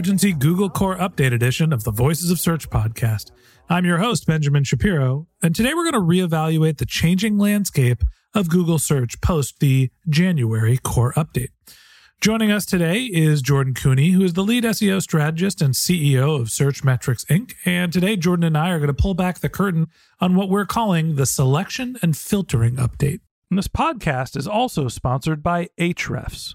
Google Core Update edition of the Voices of Search podcast. I'm your host, Benjamin Shapiro, and today we're going to reevaluate the changing landscape of Google search post the January Core Update. Joining us today is Jordan Koene, who is the lead SEO strategist and CEO of Searchmetrics Inc. And today, Jordan and I are going to pull back the curtain on what we're calling the selection and filtering update. And this podcast is also sponsored by Ahrefs.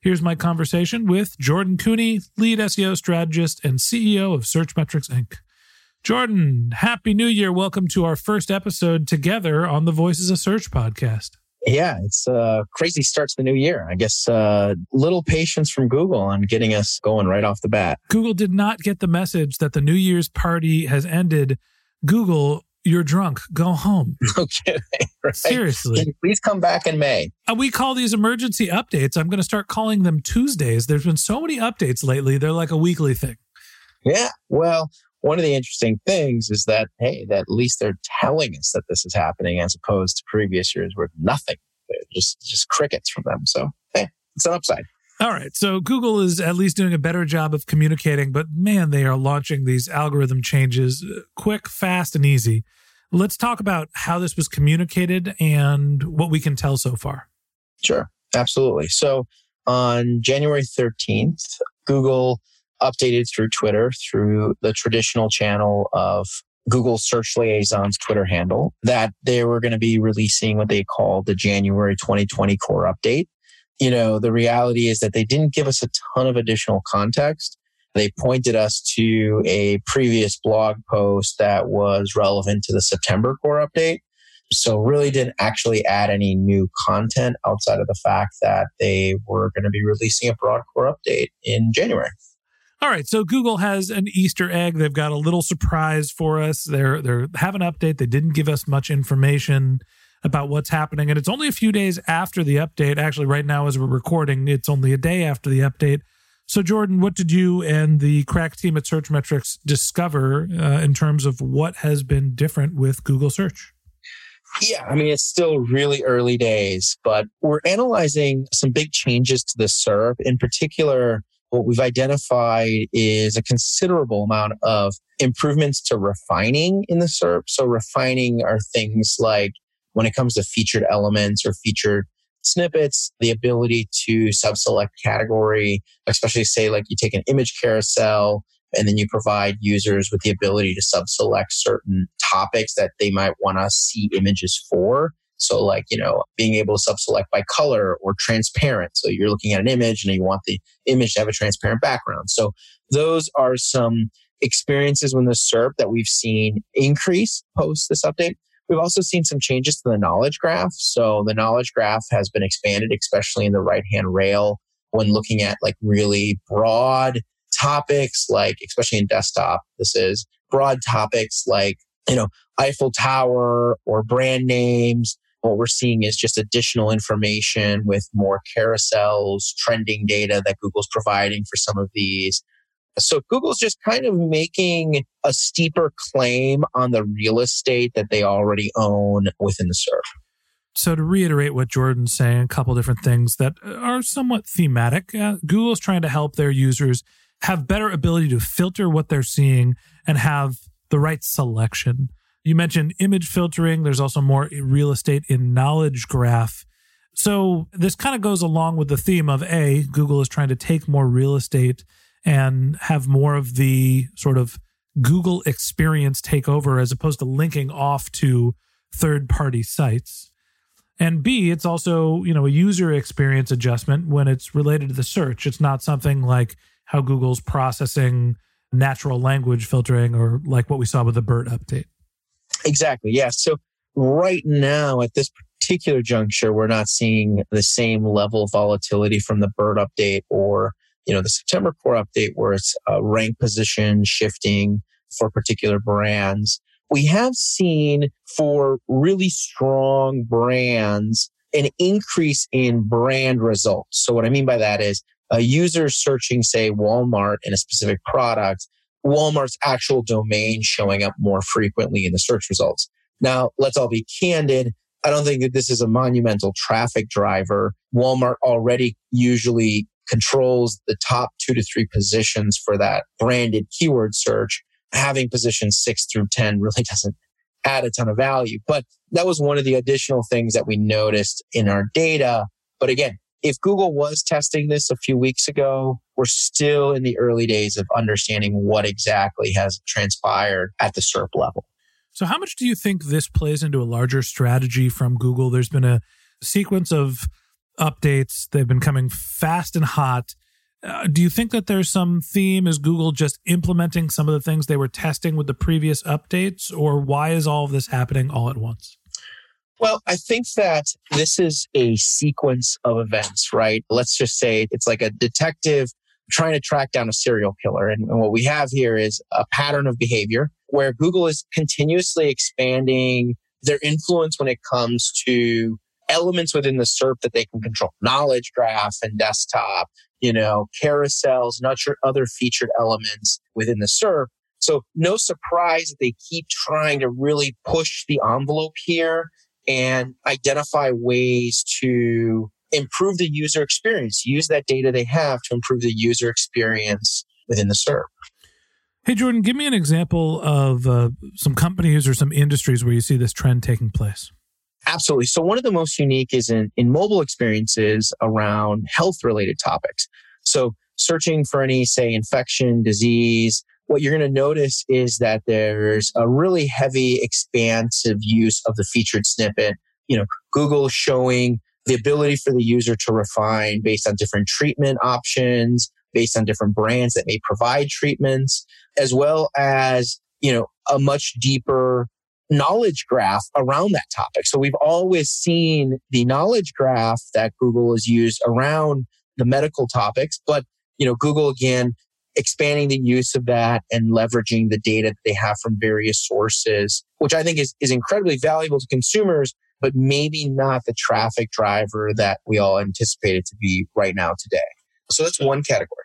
Here's my conversation with Jordan Koene, lead SEO strategist and CEO of Searchmetrics Inc. Jordan, Happy New Year. Welcome to our first episode together on the Voices of Search podcast. Yeah, it's a crazy start to the new year. I guess uh, little patience from Google on getting us going right off the bat. Google did not get the message that the New Year's party has ended. Google, you're drunk. Go home. No kidding. Right? Seriously. Please come back in May? Uh, we call these emergency updates. I'm going to start calling them Tuesdays. There's been so many updates lately. They're like a weekly thing. Yeah. Well, one of the interesting things is that, hey, that at least they're telling us that this is happening as opposed to previous years where nothing, just just crickets from them. So, hey, it's an upside. All right. So Google is at least doing a better job of communicating, but man, they are launching these algorithm changes uh, quick, fast, and easy. Let's talk about how this was communicated and what we can tell so far. Sure, absolutely. So on January 13th, Google updated through Twitter, through the traditional channel of Google Search Liaison's Twitter handle, that they were going to be releasing what they call the January 2020 core update. You know, the reality is that they didn't give us a ton of additional context. They pointed us to a previous blog post that was relevant to the September core update. So really didn't actually add any new content outside of the fact that they were going to be releasing a broad core update in January. All right, so Google has an Easter egg. They've got a little surprise for us. They're they're have an update. They didn't give us much information about what's happening, and it's only a few days after the update. Actually, right now as we're recording, it's only a day after the update. So, Jordan, what did you and the crack team at Searchmetrics discover uh, in terms of what has been different with Google Search? Yeah, I mean, it's still really early days, but we're analyzing some big changes to the SERP. In particular, what we've identified is a considerable amount of improvements to refining in the SERP. So, refining are things like when it comes to featured elements or featured snippets, the ability to sub select category, especially say like you take an image carousel And then you provide users with the ability to sub select certain topics that they might want to see images for. So, like, you know, being able to sub select by color or transparent. So, you're looking at an image and you want the image to have a transparent background. So, those are some experiences with the SERP that we've seen increase post this update. We've also seen some changes to the knowledge graph. So the knowledge graph has been expanded, especially in the right hand rail when looking at like really broad topics, like especially in desktop, this is broad topics like, you know, Eiffel Tower or brand names. What we're seeing is just additional information with more carousels, trending data that Google's providing for some of these. So Google's just kind of making a steeper claim on the real estate that they already own within the SERP. So to reiterate what Jordan's saying, a couple different things that are somewhat thematic. Uh, Google's trying to help their users have better ability to filter what they're seeing and have the right selection. You mentioned image filtering. There's also more real estate in knowledge graph. So this kind of goes along with the theme of A, Google is trying to take more real estate and have more of the sort of Google experience take over as opposed to linking off to third party sites. And B, it's also, you know, a user experience adjustment when it's related to the search. It's not something like how Google's processing natural language filtering or like what we saw with the BERT update. Exactly. Yeah. So right now at this particular juncture, we're not seeing the same level of volatility from the BERT update or you know, the September core update where it's rank position shifting for particular brands. We have seen for really strong brands an increase in brand results. So what I mean by that is a user searching, say, Walmart in a specific product, Walmart's actual domain showing up more frequently in the search results. Now, let's all be candid. I don't think that this is a monumental traffic driver. Walmart already usually controls the top two to three positions for that branded keyword search, having positions six through 10 really doesn't add a ton of value. But that was one of the additional things that we noticed in our data. But again, if Google was testing this a few weeks ago, we're still in the early days of understanding what exactly has transpired at the SERP level. So, how much do you think this plays into a larger strategy from Google? There's been a sequence of updates. They've been coming fast and hot. Uh, do you think that there's some theme? Is Google just implementing some of the things they were testing with the previous updates, or why is all of this happening all at once? Well, I think that this is a sequence of events, right? Let's just say it's like a detective trying to track down a serial killer. And, and what we have here is a pattern of behavior where Google is continuously expanding their influence when it comes to elements within the SERP that they can control. Knowledge graph and desktop, you know, carousels not and other featured elements within the SERP. So no surprise that they keep trying to really push the envelope here and identify ways to improve the user experience. Use that data they have to improve the user experience within the SERP. Hey, Jordan, give me an example of uh, some companies or some industries where you see this trend taking place. Absolutely. So one of the most unique is in, in mobile experiences around health related topics. So searching for any, say, infection, disease, what you're going to notice is that there's a really heavy, expansive use of the featured snippet. You know, Google showing the ability for the user to refine based on different treatment options, based on different brands that may provide treatments, as well as, you know, a much deeper knowledge graph around that topic. So we've always seen the knowledge graph that Google has used around the medical topics, but you know, Google again expanding the use of that and leveraging the data that they have from various sources, which I think is, is incredibly valuable to consumers, but maybe not the traffic driver that we all anticipated to be right now today. So that's one category.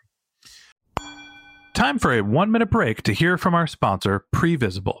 Time for a one minute break to hear from our sponsor, Previsible.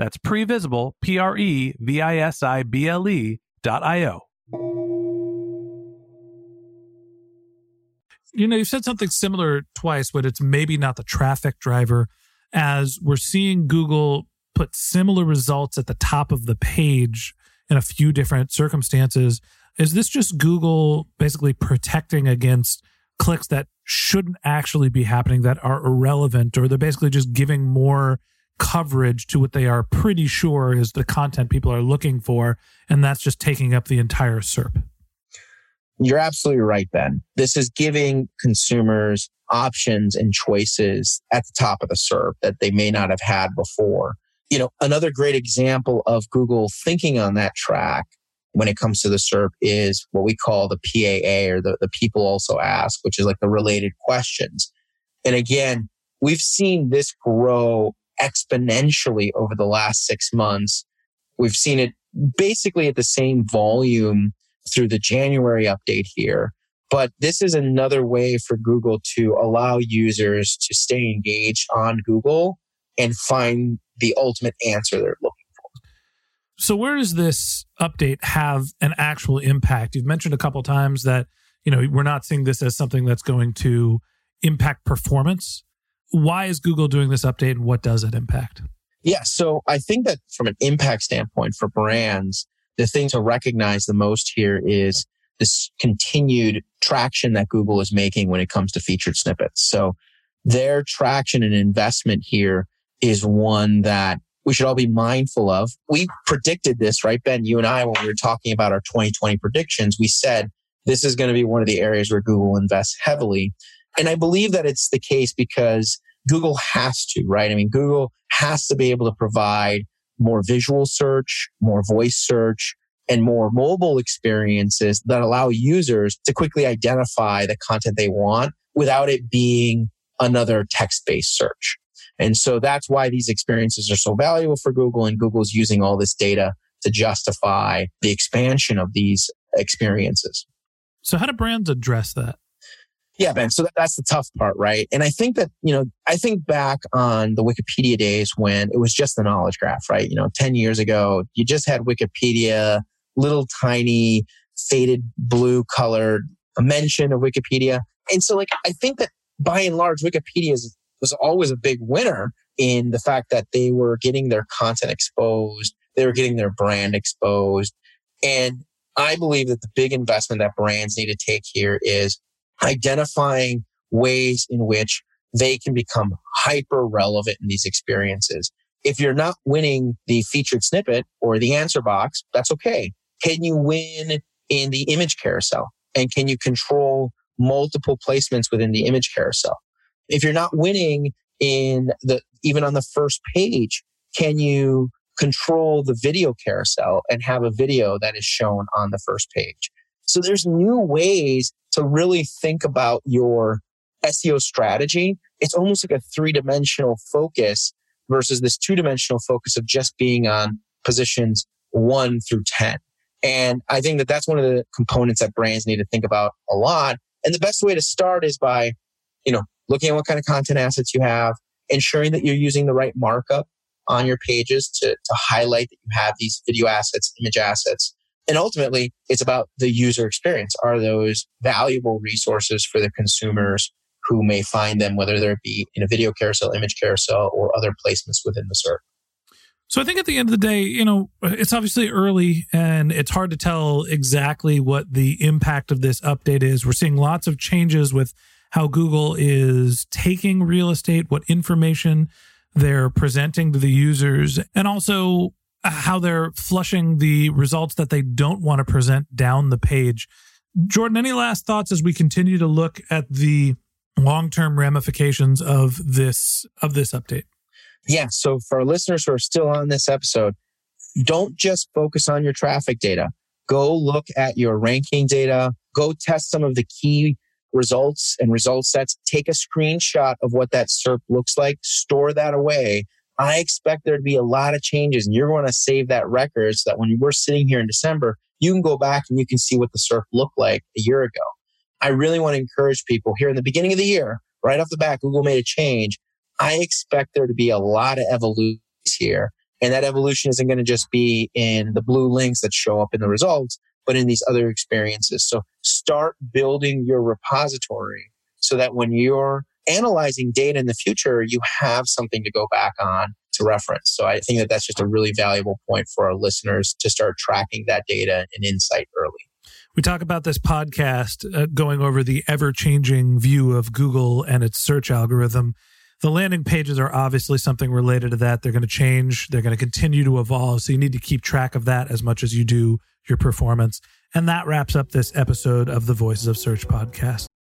That's previsible, P R E V I S I B L E dot I O. You know, you've said something similar twice, but it's maybe not the traffic driver, as we're seeing Google put similar results at the top of the page in a few different circumstances. Is this just Google basically protecting against clicks that shouldn't actually be happening that are irrelevant, or they're basically just giving more coverage to what they are pretty sure is the content people are looking for, and that's just taking up the entire SERP. You're absolutely right, Ben. This is giving consumers options and choices at the top of the SERP that they may not have had before. You know, another great example of Google thinking on that track when it comes to the SERP is what we call the PAA or the, the people also ask, which is like the related questions. And again, we've seen this grow exponentially over the last six months. We've seen it basically at the same volume through the January update here. But this is another way for Google to allow users to stay engaged on Google and find the ultimate answer they're looking for. So where does this update have an actual impact? You've mentioned a couple times that, you know, we're not seeing this as something that's going to impact performance why is Google doing this update and what does it impact? Yeah, so I think that from an impact standpoint for brands, the thing to recognize the most here is this continued traction that Google is making when it comes to featured snippets. So their traction and investment here is one that we should all be mindful of. We predicted this, right, Ben? You and I, when we were talking about our 2020 predictions, we said this is going to be one of the areas where Google invests heavily. And I believe that it's the case because Google has to, right? I mean, Google has to be able to provide more visual search, more voice search, and more mobile experiences that allow users to quickly identify the content they want without it being another text based search. And so that's why these experiences are so valuable for Google, and Google's using all this data to justify the expansion of these experiences. So, how do brands address that? Yeah, Ben. So that's the tough part, right? And I think that, you know, I think back on the Wikipedia days when it was just the knowledge graph, right? You know, 10 years ago, you just had Wikipedia, little tiny faded blue colored mention of Wikipedia. And so, like, I think that by and large, Wikipedia is, was always a big winner in the fact that they were getting their content exposed, they were getting their brand exposed. And I believe that the big investment that brands need to take here is identifying ways in which they can become hyper relevant in these experiences. If you're not winning the featured snippet or the answer box, that's okay. Can you win in the image carousel? And can you control multiple placements within the image carousel? If you're not winning in the, even on the first page, can you control the video carousel and have a video that is shown on the first page? So there's new ways to really think about your SEO strategy. It's almost like a three dimensional focus versus this two dimensional focus of just being on positions one through 10. And I think that that's one of the components that brands need to think about a lot. And the best way to start is by, you know, looking at what kind of content assets you have, ensuring that you're using the right markup on your pages to, to highlight that you have these video assets, image assets, and ultimately, it's about the user experience. Are those valuable resources for the consumers who may find them, whether they be in a video carousel, image carousel, or other placements within the SERP? So I think at the end of the day, you know, it's obviously early and it's hard to tell exactly what the impact of this update is. We're seeing lots of changes with how Google is taking real estate, what information they're presenting to the users, and also how they're flushing the results that they don't want to present down the page. Jordan, any last thoughts as we continue to look at the long-term ramifications of this of this update? Yeah, so for our listeners who are still on this episode, don't just focus on your traffic data. Go look at your ranking data, go test some of the key results and result sets, take a screenshot of what that SERP looks like, store that away. I expect there to be a lot of changes and you're going to save that record so that when we're sitting here in December, you can go back and you can see what the SERP looked like a year ago. I really want to encourage people here in the beginning of the year, right off the bat, Google made a change. I expect there to be a lot of evolution here. And that evolution isn't going to just be in the blue links that show up in the results, but in these other experiences. So start building your repository so that when you're analyzing data in the future, you have something to go back on to reference. So I think that that's just a really valuable point for our listeners to start tracking that data and insight early. We talk about this podcast uh, going over the ever changing view of Google and its search algorithm. The landing pages are obviously something related to that. They're going to change, they're going to continue to evolve. So you need to keep track of that as much as you do your performance. And that wraps up this episode of the Voices of Search podcast.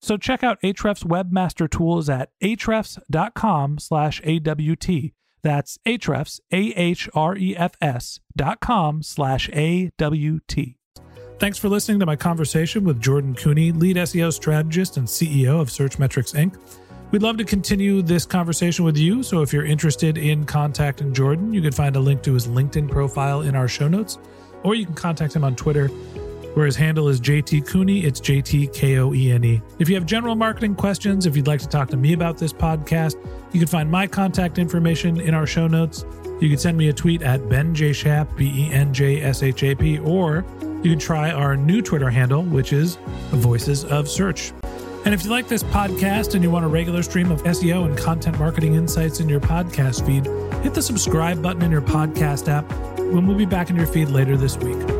So check out Ahrefs Webmaster Tools at ahrefs.com slash AWT. That's Ahrefs, A-H-R-E-F-S dot com slash A-W-T. Thanks for listening to my conversation with Jordan Koene, lead SEO strategist and CEO of Searchmetrics Inc. We'd love to continue this conversation with you. So if you're interested in contacting Jordan, you can find a link to his LinkedIn profile in our show notes, or you can contact him on Twitter where his handle is JT Koene. It's JT K O E N E. If you have general marketing questions, if you'd like to talk to me about this podcast, you can find my contact information in our show notes. You can send me a tweet at Ben J Shap, B E N J S H A P, or you can try our new Twitter handle, which is Voices of Search. And if you like this podcast and you want a regular stream of SEO and content marketing insights in your podcast feed, hit the subscribe button in your podcast app, and we'll be back in your feed later this week.